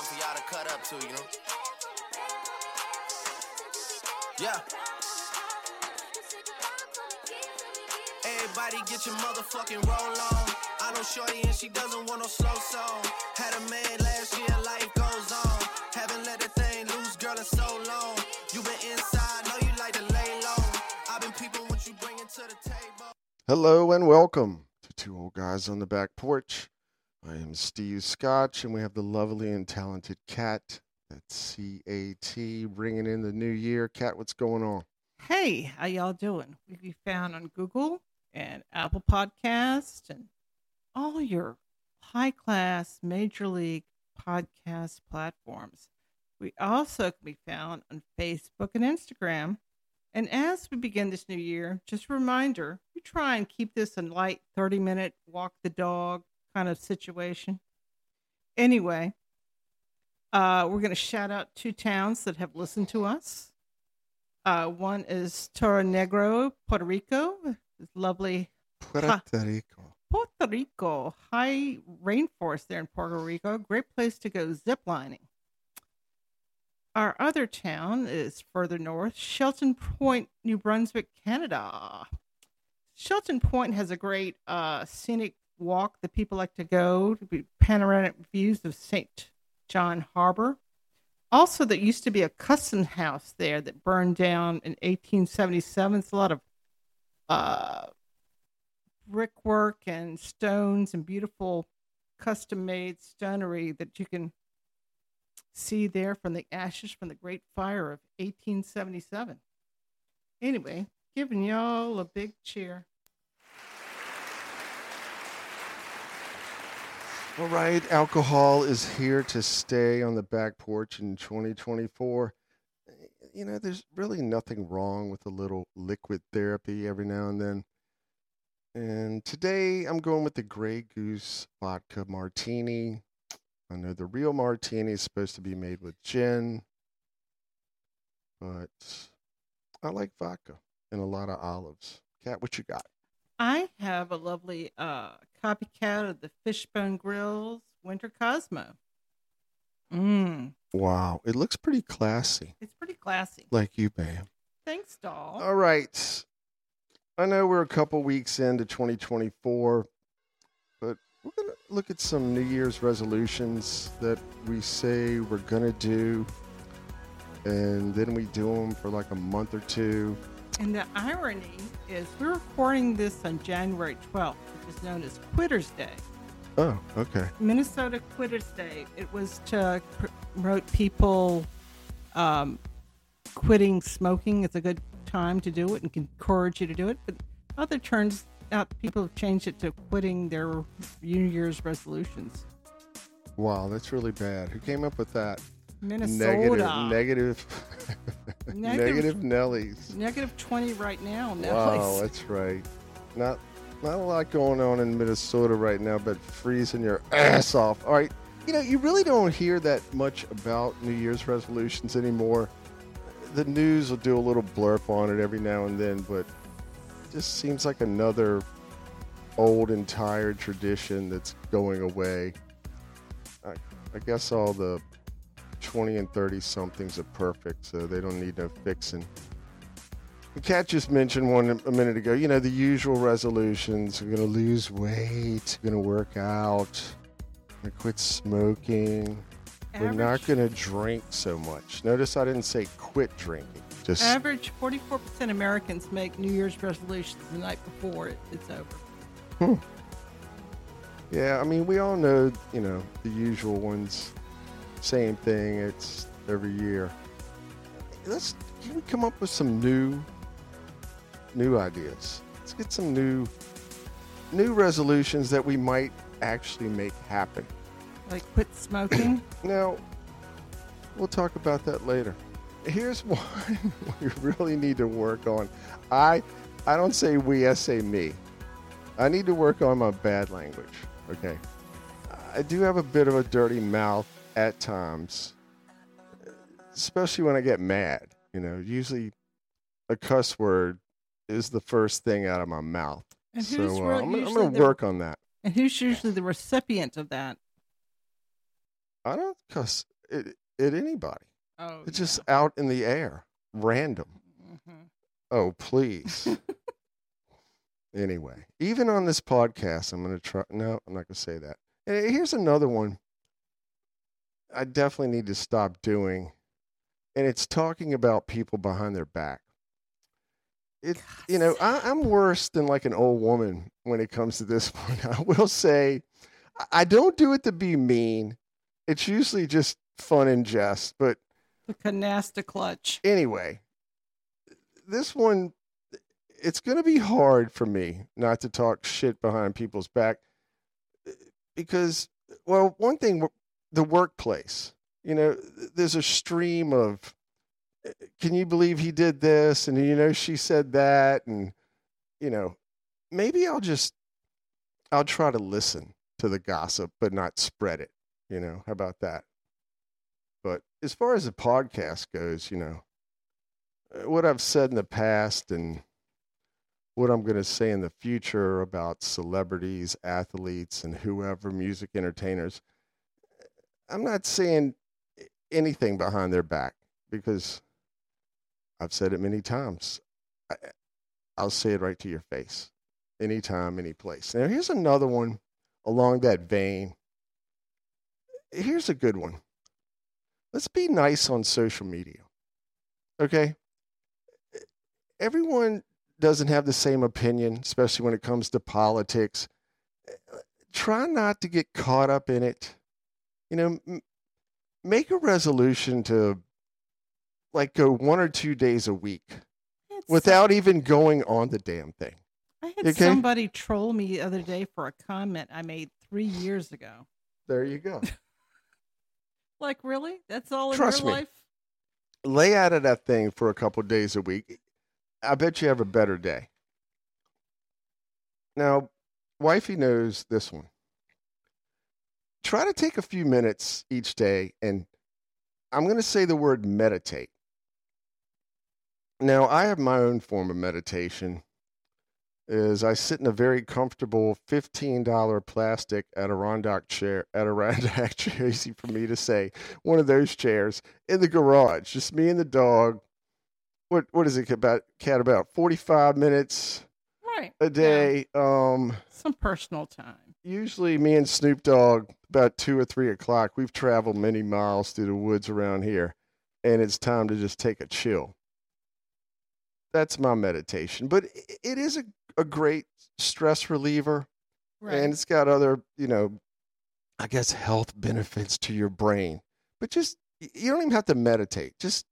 something for y'all to cut up to, you know? Yeah. Everybody get your motherfucking roll on. I know Shorty and she doesn't want no slow song. Had a man last year, life goes on. Haven't let thing loose, girl, in so long. You been inside, know you like to lay low. I've been what you to the table. Hello and welcome to Two Old Guys on the Back Porch. I am Steve Scotch, and we have the lovely and talented Cat. That's C A T, bringing in the new year. Cat, what's going on? Hey, how y'all doing? We be found on Google and Apple Podcast and all your high class major league podcast platforms. We also can be found on Facebook and Instagram. And as we begin this new year, just a reminder, we try and keep this a light 30 minute walk the dog kind of situation. Anyway, uh, we're going to shout out two towns that have listened to us. Uh, one is Torre Negro, Puerto Rico. It's lovely Puerto Rico. Puerto Rico, high rainforest there in Puerto Rico. Great place to go ziplining. Our other town is further north, Shelton Point, New Brunswick, Canada. Shelton Point has a great uh, scenic walk that people like to go to be panoramic views of St. John Harbor. Also, there used to be a custom house there that burned down in 1877. It's a lot of uh, brickwork and stones and beautiful custom made stonery that you can see there from the ashes from the Great Fire of 1877. Anyway, giving y'all a big cheer. All right, alcohol is here to stay on the back porch in 2024. You know, there's really nothing wrong with a little liquid therapy every now and then. And today I'm going with the Grey Goose Vodka Martini. I know the real martini is supposed to be made with gin, but I like vodka and a lot of olives. Cat, what you got? I have a lovely uh, copycat of the Fishbone Grills Winter Cosmo. Mmm, Wow, it looks pretty classy, it's pretty classy. like you, Bam. Thanks, doll. All right. I know we're a couple weeks into 2024, but we're going to look at some New Year's resolutions that we say we're going to do. And then we do them for like a month or two. And the irony is, we're recording this on January 12th, which is known as Quitters Day. Oh, okay. Minnesota Quitters Day. It was to promote people um, quitting smoking. It's a good time to do it and encourage you to do it. But other turns out, people have changed it to quitting their New Year's resolutions. Wow, that's really bad. Who came up with that? Minnesota. Negative, negative, Negative- negative Nellies. Negative 20 right now. Now Wow, that's right. Not not a lot going on in Minnesota right now, but freezing your ass off. All right. You know, you really don't hear that much about New Year's resolutions anymore. The news will do a little blurb on it every now and then, but it just seems like another old and tired tradition that's going away. I, I guess all the 20 and 30 somethings are perfect, so they don't need no fixing. The cat just mentioned one a minute ago. You know, the usual resolutions. We're going to lose weight. We're going to work out. We're going to quit smoking. We're not going to drink so much. Notice I didn't say quit drinking. Just Average 44% Americans make New Year's resolutions the night before it, it's over. Hmm. yeah. I mean, we all know. You know, the usual ones. Same thing. It's every year. Let's can we come up with some new, new ideas. Let's get some new, new resolutions that we might actually make happen. Like quit smoking. Now, we'll talk about that later. Here's one we really need to work on. I I don't say we, I say me. I need to work on my bad language. Okay. I do have a bit of a dirty mouth at times, especially when I get mad. You know, usually a cuss word is the first thing out of my mouth. And so who's uh, I'm, gonna- I'm going to work on that. And who's usually the recipient of that? I don't cuss at, at anybody. Oh, It's just out in the air, random. hmm Oh, please. anyway, even on this podcast, I'm going to try. No, I'm not going to say that. Here's another one I definitely need to stop doing. And it's talking about people behind their back. It, you know, I, I'm worse than like an old woman when it comes to this one. I will say, I- I don't do it to be mean. It's usually just fun and jest, but the canasta clutch. anyway, this one, it's going to be hard for me not to talk shit behind people's back because, well, one thing, the workplace, you know, there's a stream of, can you believe he did this? And, you know, she said that. And, you know, maybe I'll just, I'll try to listen to the gossip, but not spread it. You know, how about that? But as far as the podcast goes, you know, uh, what I've said in the past and what I'm going to say in the future about celebrities, athletes, and whoever, music entertainers, I'm not saying anything behind their back because I've said it many times. I, I'll say it right to your face, anytime, any place. Now, here's another one along that vein. Here's a good one. Let's be nice on social media. Okay? Everyone doesn't have the same opinion, especially when it comes to politics. Try not to get caught up in it. You know, m- make a resolution to like go one or two days a week I had some- without even going on the damn thing. I had Okay. somebody troll me the other day for a comment I made three years ago. There you go. Like, really? That's all in Trust your me. life? Lay out of that thing for a couple days a week. I bet you have a better day. Now, wifey knows this one. Try to take a few minutes each day and I'm going to say the word meditate. Now, I have my own form of meditation. Is I sit in a very comfortable $15 plastic Adirondack chair, Adirondack chair, easy for me to say, one of those chairs in the garage, just me and the dog. What what is it about cat about 45 minutes Right. a Yeah. day. Um Some personal time. usually me and Snoop Dogg about two or three o'clock. We've traveled many miles through the woods around here, and it's time to just take a chill. That's my meditation, but it is a, a great stress reliever, Right. and it's got other, you know, I guess health benefits to your brain. But just you don't even have to meditate. Just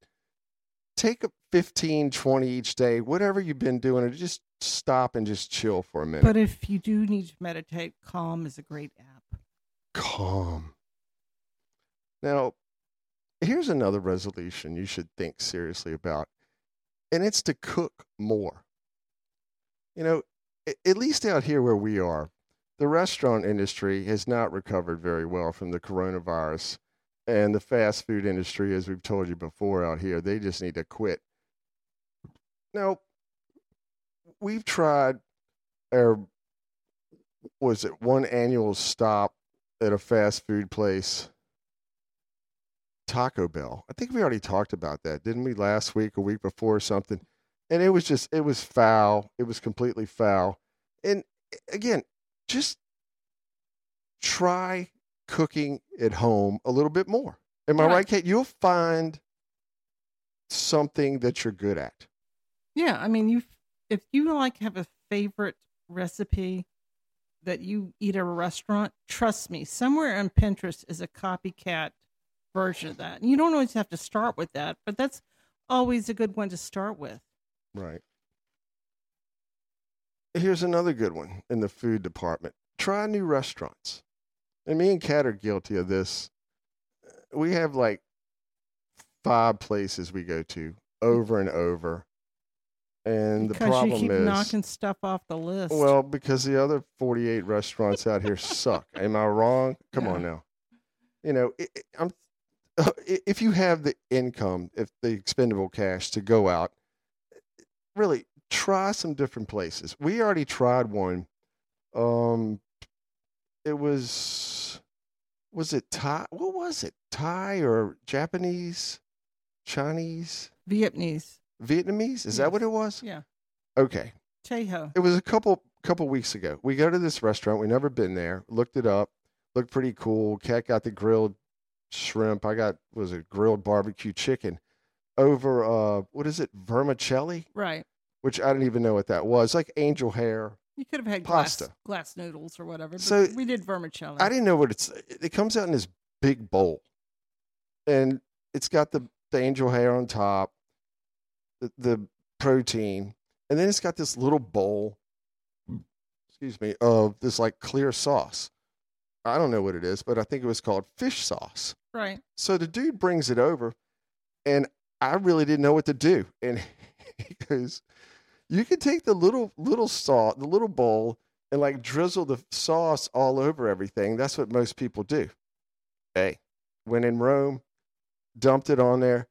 take a 15, 20 each day, whatever you've been doing, and just stop and just chill for a minute. but if you do need to meditate, Calm is a great app. Calm. Now, here's another resolution you should think seriously about, and it's to cook more. You know, at least out here where we are, the restaurant industry has not recovered very well from the coronavirus. And the fast food industry, as we've told you before out here, they just need to quit. Now, we've tried our, was it one annual stop at a fast food place, Taco Bell. I think we already talked about that, didn't we? Last week, a week before, or something. And it was just, it was foul. It was completely foul. And again, just try cooking at home a little bit more. Am I Right. right, Kate? You'll find something that you're good at. Yeah, I mean, you if you like have a favorite recipe that you eat at a restaurant, trust me, somewhere on Pinterest is a copycat version of that. And you don't always have to start with that, but that's always a good one to start with. Right. Here's another good one in the food department. Try new restaurants. And me and Cat are guilty of this. We have like five places we go to over and over. And the because problem you keep is knocking stuff off the list. well, because the other 48 restaurants out here suck. Am I wrong? Come on now. You know, i i- I'm i- if you have the income, if the expendable cash to go out, really try some different places. We already tried one. Um, it was was it Thai? What was it? Thai or Japanese, Chinese, Vietnamese. Vietnamese? Is that what it was? Yeah. Okay. Tejo. It was a couple couple weeks ago. We go to this restaurant. We never been there. Looked it up. Looked pretty cool. Cat got the grilled shrimp. I got was it grilled barbecue chicken over uh what is it vermicelli, Right. which I didn't even know what that was. Like angel hair. You could have had Pasta. glass, glass noodles or whatever. But So, we did vermicelli. I didn't know what it's. It comes out in this big bowl, and it's got the, the angel hair on top, the, the protein, and then it's got this little bowl. Excuse me, of this like clear sauce. I don't know what it is, but I think it was called fish sauce. Right. So the dude brings it over, and I really didn't know what to do. And he goes, "You can take the little little salt, the little bowl, and like drizzle the sauce all over everything. That's what most people do." Hey, when in Rome, dumped it on there.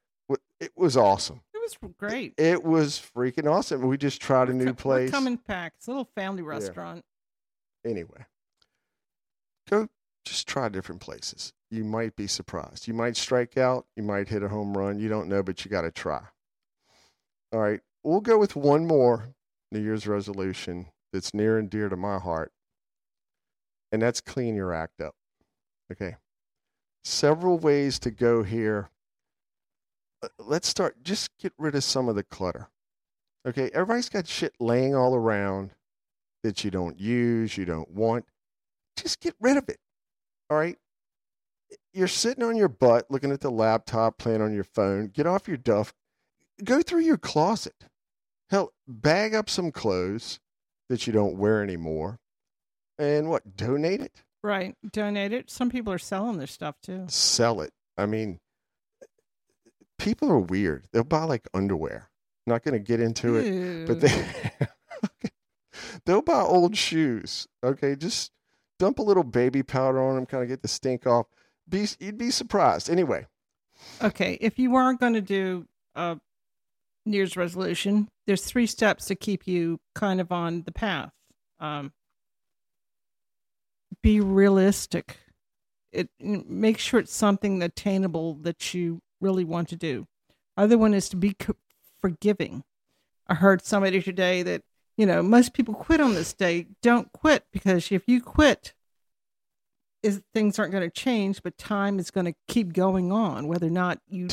It was awesome. It was great. It was freaking awesome. We just tried a new place. We're coming back. It's a little family restaurant. anyway, go just try different places. You might be surprised. You might strike out. You might hit a home run. You don't know, but you got to try. All right. We'll go with one more New Year's resolution that's near and dear to my heart, and that's clean your act up. Okay. Several ways to go here. Uh, Let's start. Just get rid of some of the clutter. Okay. Everybody's got shit laying all around that you don't use, you don't want, just get rid of it. All right. You're sitting on your butt looking at the laptop, playing on your phone. Get off your duff. Go through your closet. Hell, bag up some clothes that you don't wear anymore and what? Donate it? Right. Donate it. Some people are selling their stuff too. Sell it. I mean, people are weird. They'll buy like underwear. Not going to get into it. but they they'll buy old shoes. Okay, just dump a little baby powder on them, kind of get the stink off. Be you'd be surprised. Anyway, Okay, if you are going to do a New Year's resolution, there's three steps to keep you kind of on the path. Um, be realistic. It make sure it's something attainable that you really want to do. Other one is to be forgiving. I heard somebody today that you know most people quit on this day. Don't quit because if you quit, is things aren't going to change, but time is going to keep going on, whether or not you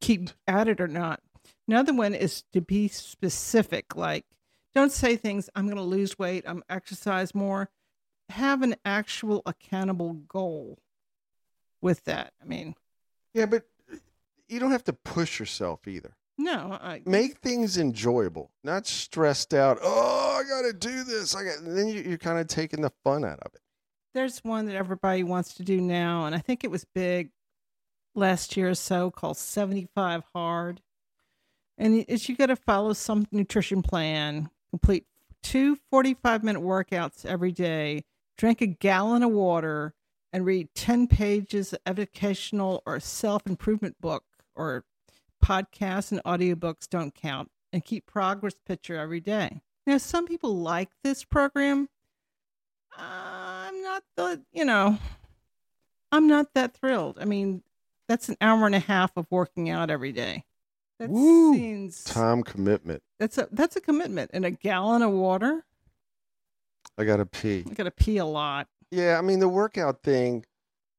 keep at it or not. Another one is to be specific, like don't say things, I'm going to lose weight, I'm exercise more. Have an actual accountable goal with that. I mean, yeah, but you don't have to push yourself either. no, I, Make things enjoyable, not stressed out. Oh, I got to do this. I got. Then you, you're kind of taking the fun out of it. there's one that everybody wants to do now, and I think it was big last year or so called 75 Hard. And it's you got to follow some nutrition plan, complete two 45 minute workouts every day, drink a gallon of water, and read 10 pages of educational or self improvement book or podcasts and audiobooks don't count, and keep progress picture every day. Now, some people like this program. I'm not the, you know, I'm not that thrilled. I mean, that's an hour and a half of working out every day. That Woo. seems Time commitment. that's a that's a commitment. And a gallon of water, I got to pee. I gotta pee a lot. Yeah, I mean the workout thing,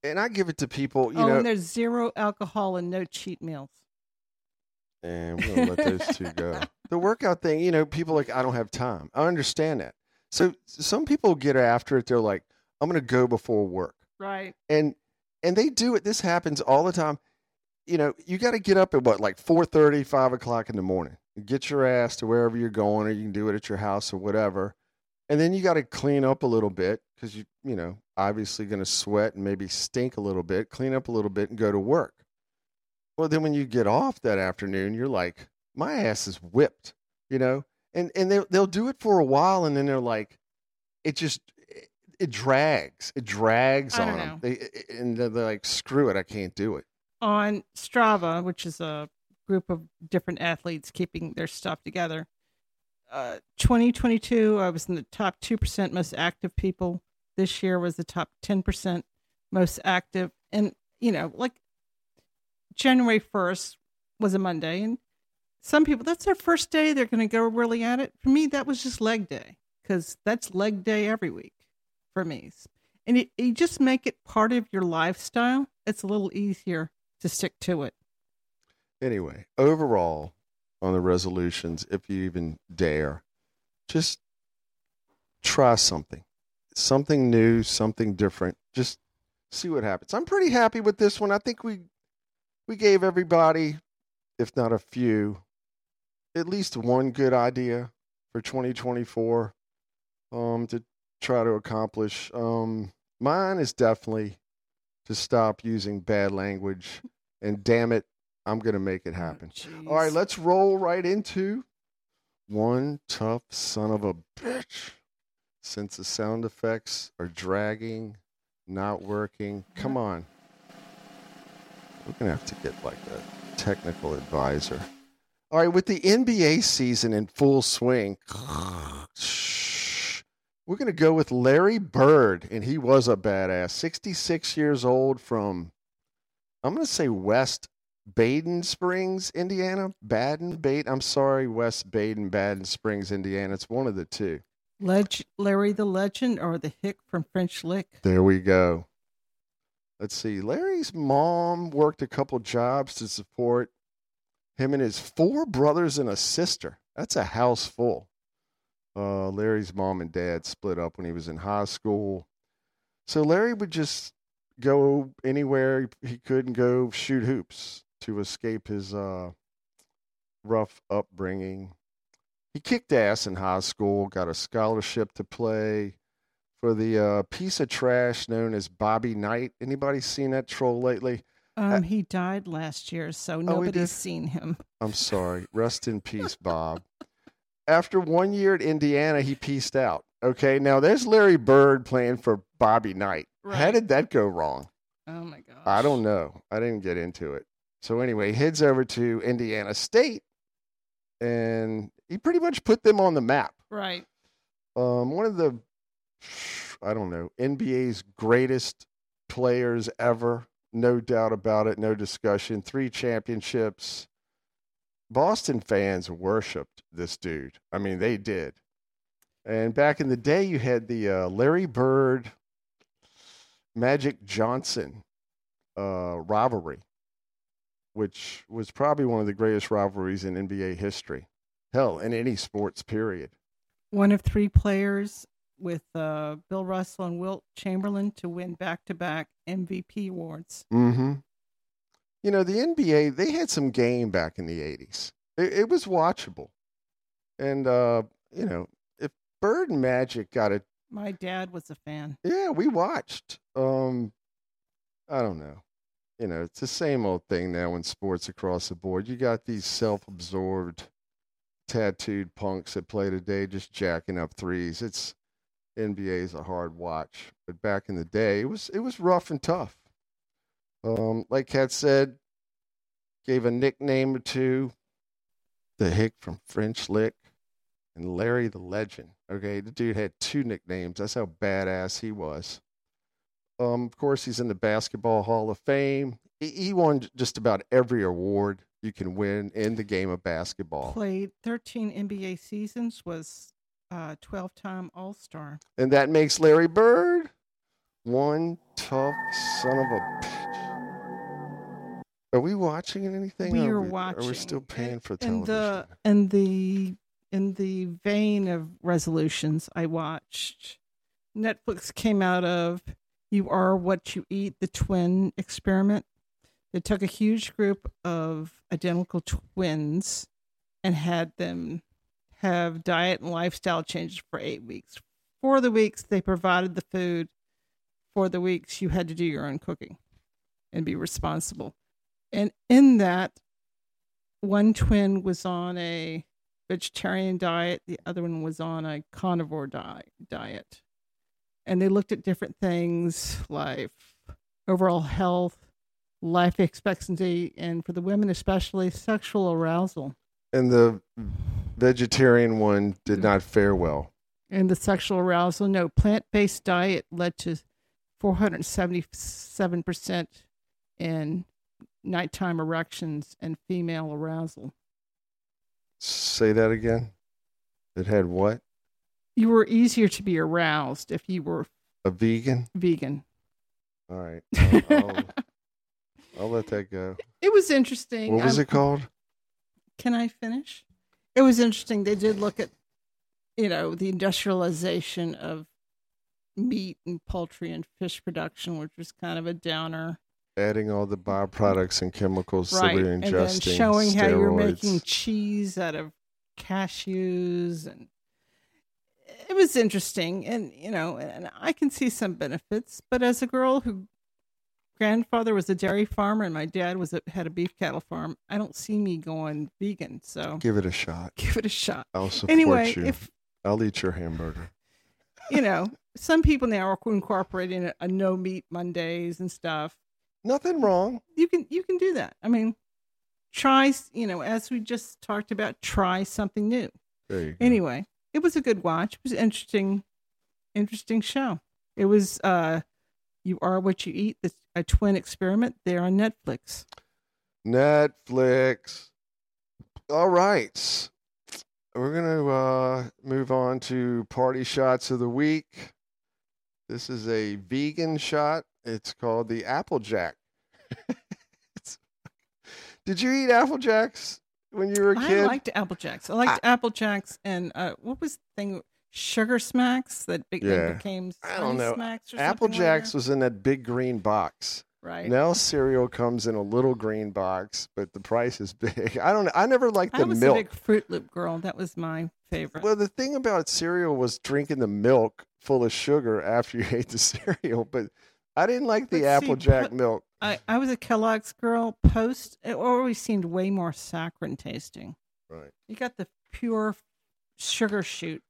and I give it to people. You oh, know, and there's zero alcohol and no cheat meals. And we're gonna let those two go. The workout thing, you know, people like, I don't have time. I understand that. So some people get after it. They're like, I'm gonna go before work, Right. and and they do it. This happens all the time. You know, you got to get up at what, like 4:30, 5 o'clock in the morning. Get your ass to wherever you're going, or you can do it at your house or whatever. And then you got to clean up a little bit because you, you know, obviously going to sweat and maybe stink a little bit. Clean up a little bit and go to work. Well, then when you get off that afternoon, you're like, my ass is whipped, you know, and and they they'll do it for a while, and then they're like, it just it, it drags, it drags on don't them. know. They and they're like, screw it, I can't do it. On Strava, which is a group of different athletes keeping their stuff together. Uh, 2022, I was in the top 2% most active people. This year was the top 10% most active. And, you know, like January 1st was a Monday. And some people, that's their first day. They're going to go really at it. For me, that was just leg day because that's leg day every week for me. And you, you just make it part of your lifestyle. It's a little easier to stick to it. Anyway, overall, on the resolutions, if you even dare, just try something, something new, something different. Just see what happens. I'm pretty happy with this one. I think we we gave everybody, if not a few, at least one good idea for 2024 um, to try to accomplish. Um, mine is definitely to stop using bad language, and damn it, I'm going to make it happen. Oh, All right, let's roll right into one tough son of a bitch. Since the sound effects are dragging, not working, come on. We're going to have to get like a technical advisor. All right, with the NBA season in full swing, we're going to go with Larry Bird, and he was a badass. 66 years old from, I'm going to say West Baden Springs, Indiana. Baden, Bait. I'm sorry, West Baden, Baden Springs, Indiana. It's one of the two. Leg- Larry the Legend or the Hick from French Lick. There we go. Let's see. Larry's mom worked a couple jobs to support him and his four brothers and a sister. That's a house full. Uh, Larry's mom and dad split up when he was in high school. So Larry would just go anywhere he could and go shoot hoops to escape his uh, rough upbringing. He kicked ass in high school, got a scholarship to play for the uh, piece of trash known as Bobby Knight. Anybody seen that troll lately? Um, he died last year, so oh, nobody's seen him. I'm sorry. Rest in peace, Bob. After one year at Indiana, he pieced out. Okay, now there's Larry Bird playing for Bobby Knight. How did that go wrong? Oh my gosh. I don't know. I didn't get into it. So anyway, heads over to Indiana State, and he pretty much put them on the map. Right. Um, one of the, I don't know, NBA's greatest players ever. No doubt about it. No discussion. Three championships. Boston fans worshipped this dude. I mean, they did. And back in the day, you had the uh, Larry Bird, Magic Johnson uh, rivalry, which was probably one of the greatest rivalries in NBA history. Hell, in any sports period. One of three players with uh, Bill Russell and Wilt Chamberlain to win back to back MVP awards. Mm-hmm. You know, the NBA, they had some game back in the 80s. It, it was watchable. And, uh, you know, if Bird and Magic got it, My dad was a fan. yeah, we watched. Um, I don't know. You know, it's the same old thing now in sports across the board. You got these self absorbed, tattooed punks that play today just jacking up threes. It's NBA is a hard watch. But back in the day, it was it was rough and tough. Um, like Cat said, gave a nickname or two. The Hick from French Lick and Larry the Legend. Okay, the dude had two nicknames. That's how badass he was. Um, of course, he's in the Basketball Hall of Fame. He, won just about every award you can win in the game of basketball. Played 13 NBA seasons, was uh, 12 time All Star. And that makes Larry Bird one tough son of a bitch. Are we watching anything? We or are we, Are we still paying for in television? the in the in the vein of resolutions i watched netflix came out of you are what you eat the twin experiment. They took a huge group of identical twins and had them have diet and lifestyle changes for eight weeks. For the weeks they provided the food. For the weeks you had to do your own cooking and be responsible. And in that one twin was on a vegetarian diet, the other one was on a carnivore di- diet. And they looked at different things like overall health, life expectancy, and for the women, especially sexual arousal. and the vegetarian one did mm. not fare well. And the sexual arousal, no, plant based diet led to 477% in nighttime erections and female arousal. Say that again. It had what? You were easier to be aroused if you were A vegan? vegan. All right. I'll, I'll, I'll let that go. It was interesting. What was I'm- it called? Can I finish? It was interesting. They did look at, you know, the industrialization of meat and poultry and fish production, which was kind of a downer. Adding all the byproducts and chemicals right. that we're and then ingesting. showing how you're making cheese out of cashews and it was interesting and you know and i can see some benefits but as a girl who grandfather was a dairy farmer and my dad was a, had a beef cattle farm i don't see me going vegan so Give it a shot. give it a shot I'll support anyway you. if I'll eat your hamburger. you know some people now are incorporating a, a no meat mondays and stuff Nothing wrong. you can you can do that i mean try you know as we just talked about try something new There you go. anyway it was a good watch it was interesting interesting show it was uh you are what you eat the a twin experiment there on netflix Netflix. All right. We're to uh, move on to party shots of the week. This is a vegan shot. It's called the Applejack. Did you eat Apple Jacks when you were a i kid? I liked apple jacks i liked apple jacks and uh what was the thing sugar smacks that be- Yeah. that became I don't know. smacks or Apple Jacks later? was in that big green box. right Now cereal comes in a little green box, but the price is big. I don't. I never liked the milk. i was milk. a big fruit loop girl that was my favorite Well, the thing about cereal was drinking the milk full of sugar after you ate the cereal, but I didn't like the Applejack put- milk. I, I was a kellogg's girl post it always seemed way more saccharine tasting Right. You got the pure sugar shoot.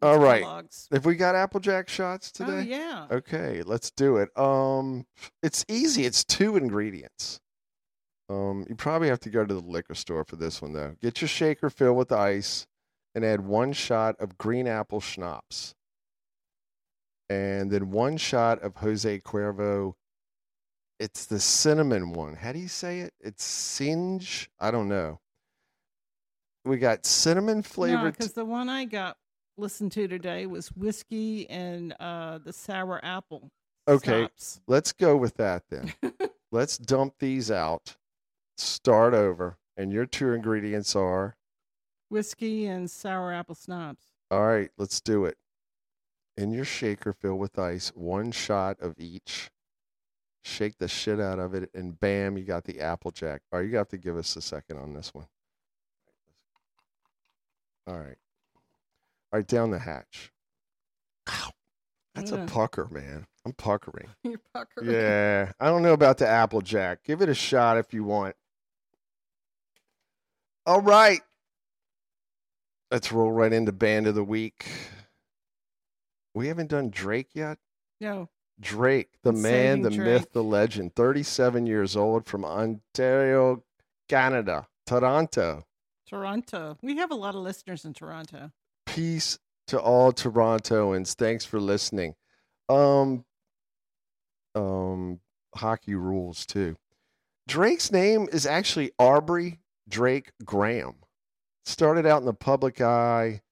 All right. Kellogg's. Have we got Applejack shots today? Oh yeah. Okay, let's do it. Um, it's easy. It's two ingredients. Um, you probably have to go to the liquor store for this one though. Get your shaker filled with ice, and add one shot of green apple schnapps, and then one shot of Jose Cuervo. It's the cinnamon one. How do you say it? It's singe. I don't know. We got cinnamon No, flavored. because the one I got listened to today was whiskey and uh, the sour apple. Okay. Stops. Let's go with that then. Let's dump these out. Start over. And your two ingredients are whiskey and sour apple schnapps. all right, let's do it. In your shaker, fill with ice, one shot of each. Shake the shit out of it, and bam, you got the Applejack. All right, you have to give us a second on this one. All right. All right, down the hatch. Ow. That's a pucker, man. I'm puckering. You're puckering. Yeah, I don't know about the Applejack. Give it a shot if you want. All right. Let's roll right into band of the week. We haven't done Drake yet. No. Drake, the man, the saving myth, the legend, 37 years old from Ontario, Canada, Toronto. Toronto. We have a lot of listeners in Toronto. Peace to all Torontoans. Thanks for listening. Um, um, hockey rules too. Drake's name is actually Aubrey Drake Graham. Started out in the public eye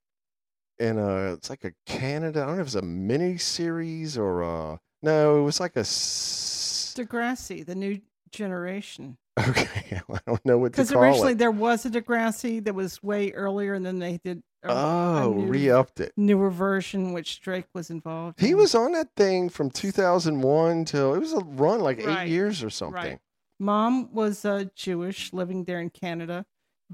in a it's like a Canada. I don't know if it's a mini series or a no. It was like a s- Degrassi, the new generation. okay. I don't know what to Because call originally it. there was a Degrassi that was way earlier, and then they did a, a Oh, new- re-upped it. newer version, which Drake was involved. He in. was on that thing from 2001 till it was a run like eight years or something. Mom was uh, Jewish, living there in Canada.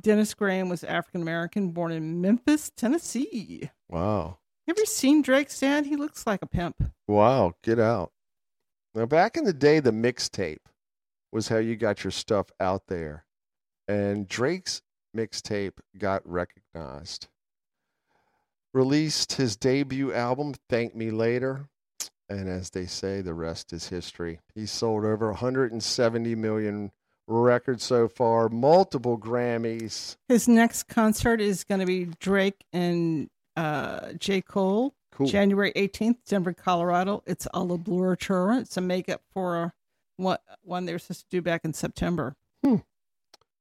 Dennis Graham was African American, born in Memphis, Tennessee. Wow. You seen Drake's dad? He looks like a pimp. Wow. Get out. Now, back in the day, the mixtape was how you got your stuff out there. And Drake's mixtape got recognized. Released his debut album, Thank Me Later. And as they say, the rest is history. He sold over 170 million records so far, multiple Grammys. His next concert is going to be Drake and uh, J. Cole Cool. January 18th, Denver, Colorado. It's All a Blur tour. It's a makeup for what one they were supposed to do back in September.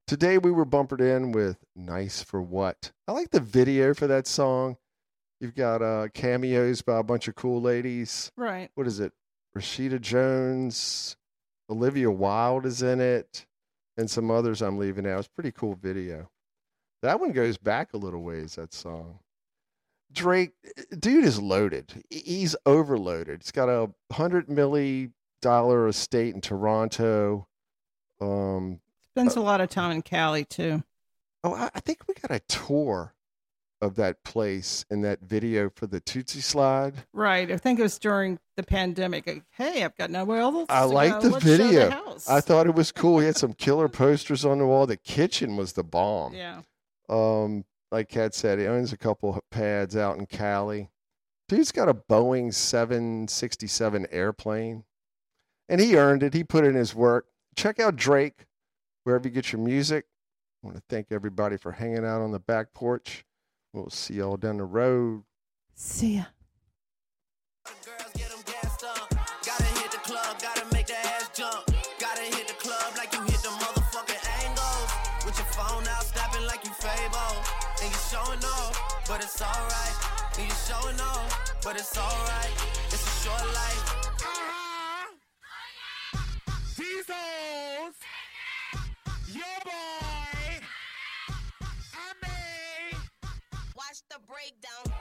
Today we were bumpered in with Nice for What. I like the video for that song. You've got uh, cameos by a bunch of cool ladies. Right. What is it? Rashida Jones, Olivia Wilde is in it, and some others I'm leaving out. It's a pretty cool video. That one goes back a little ways, that song. Drake, dude is loaded. He's overloaded. He's got a hundred milli dollar estate in Toronto. Um, Spends a lot of time in Cali too. Oh, I, I think we got a tour of that place in that video for the Toosie Slide. Right. I think it was during the pandemic. Like, hey, I've got nowhere else. I like the Let's video. house. I thought it was cool. He had some killer posters on the wall. The kitchen was the bomb. Yeah. Um, like Cat said, he owns a couple pads out in Cali. Dude's got a Boeing 767 airplane, and he earned it. He put in his work. Check out Drake wherever you get your music. I want to thank everybody for hanging out on the back porch. We'll see y'all down the road. See ya. but it's alright. You showing but it's alright. It's a short life. These hoes, your boy, I Watch the breakdown.